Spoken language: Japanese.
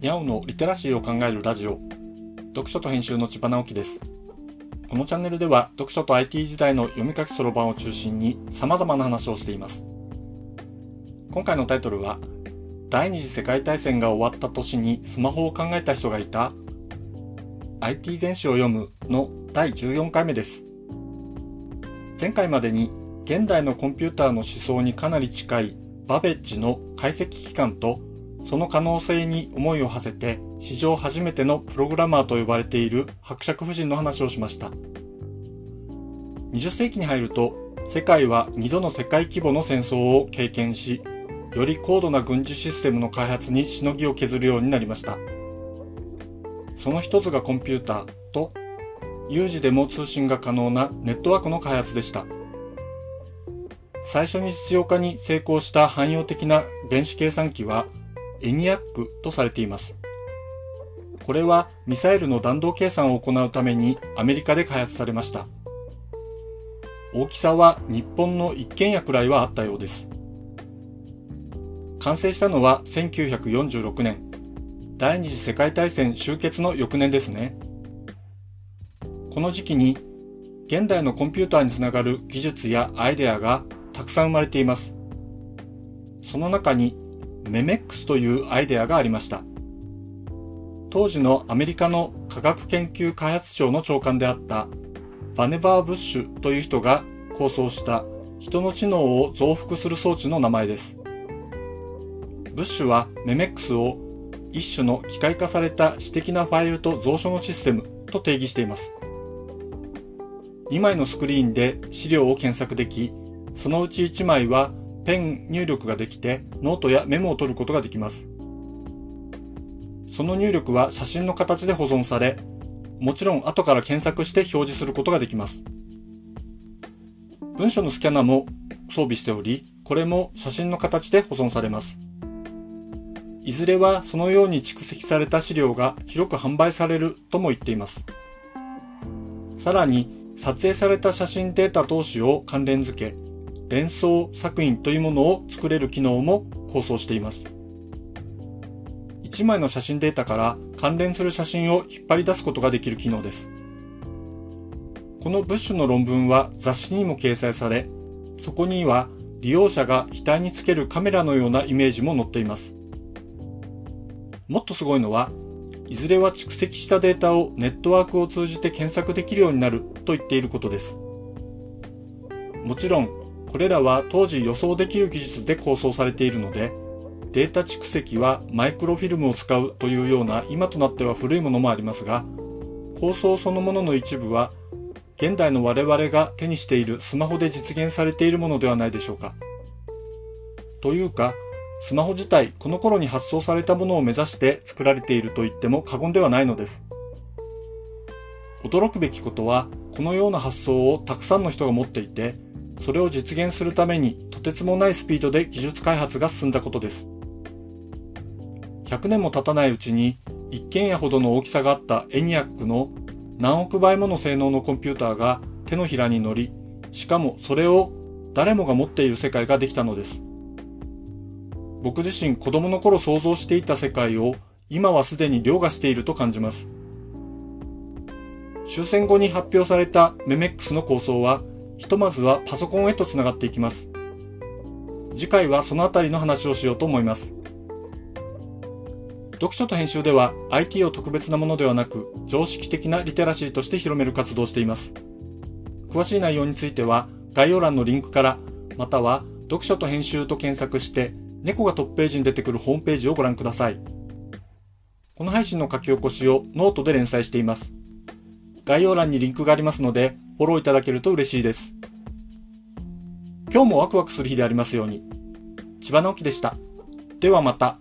にゃおのリテラシーを考えるラジオ。読書と編集の千葉直樹です。このチャンネルでは読書と IT 時代の読み書きそろばんを中心に様々な話をしています。今回のタイトルは第二次世界大戦が終わった年にスマホを考えた人がいた IT 全史を読むの第14回目です。前回までに現代のコンピューターの思想にかなり近いバベッジの解析機関とその可能性に思いを馳せて史上初めてのプログラマーと呼ばれている伯爵夫人の話をしました。20世紀に入ると世界は2度の世界規模の戦争を経験し、より高度な軍事システムの開発にしのぎを削るようになりました。その一つがコンピューターと有事でも通信が可能なネットワークの開発でした。最初に実用化に成功した汎用的な電子計算機はエニアックとされています。これはミサイルの弾道計算を行うためにアメリカで開発されました。大きさは日本の一軒家くらいはあったようです。完成したのは1946年、第二次世界大戦終結の翌年ですね。この時期に現代のコンピューターにつながる技術やアイデアがたくさん生まれています。その中にメメックスというアイデアがありました。当時のアメリカの科学研究開発庁の長官であったバネバー・ブッシュという人が構想した人の知能を増幅する装置の名前です。ブッシュはメメックスを一種の機械化された私的なファイルと蔵書のシステムと定義しています。2枚のスクリーンで資料を検索でき、そのうち1枚はペン入力ができてノートやメモを取ることができます。その入力は写真の形で保存され、もちろん後から検索して表示することができます。文書のスキャナも装備しており、これも写真の形で保存されます。いずれはそのように蓄積された資料が広く販売されるとも言っています。さらに、撮影された写真データ投資を関連付け、連想作品というものを作れる機能も構想しています。1枚の写真データから関連する写真を引っ張り出すことができる機能です。このブッシュの論文は雑誌にも掲載され、そこには利用者が額につけるカメラのようなイメージも載っています。もっとすごいのは、いずれは蓄積したデータをネットワークを通じて検索できるようになると言っていることです。もちろんこれらは当時予想できる技術で構想されているので、データ蓄積はマイクロフィルムを使うというような今となっては古いものもありますが、構想そのものの一部は現代の我々が手にしているスマホで実現されているものではないでしょうか。というか、スマホ自体この頃に発想されたものを目指して作られていると言っても過言ではないのです。驚くべきことは、このような発想をたくさんの人が持っていて、それを実現するためにとてつもないスピードで技術開発が進んだことです。100年も経たないうちに一軒家ほどの大きさがあったエニアックの何億倍もの性能のコンピューターが手のひらに乗り、しかもそれを誰もが持っている世界ができたのです。僕自身子供の頃想像していた世界を今はすでに凌駕していると感じます。終戦後に発表されたメメックスの構想はひとまずはパソコンへとつながっていきます。次回はそのあたりの話をしようと思います。読書と編集では IT を特別なものではなく常識的なリテラシーとして広める活動をしています。詳しい内容については概要欄のリンクからまたは読書と編集と検索して猫がトップページに出てくるホームページをご覧ください。この配信の書き起こしをノートで連載しています。概要欄にリンクがありますのでフォローいただけると嬉しいです。今日もワクワクする日でありますように。千葉直樹でした。ではまた。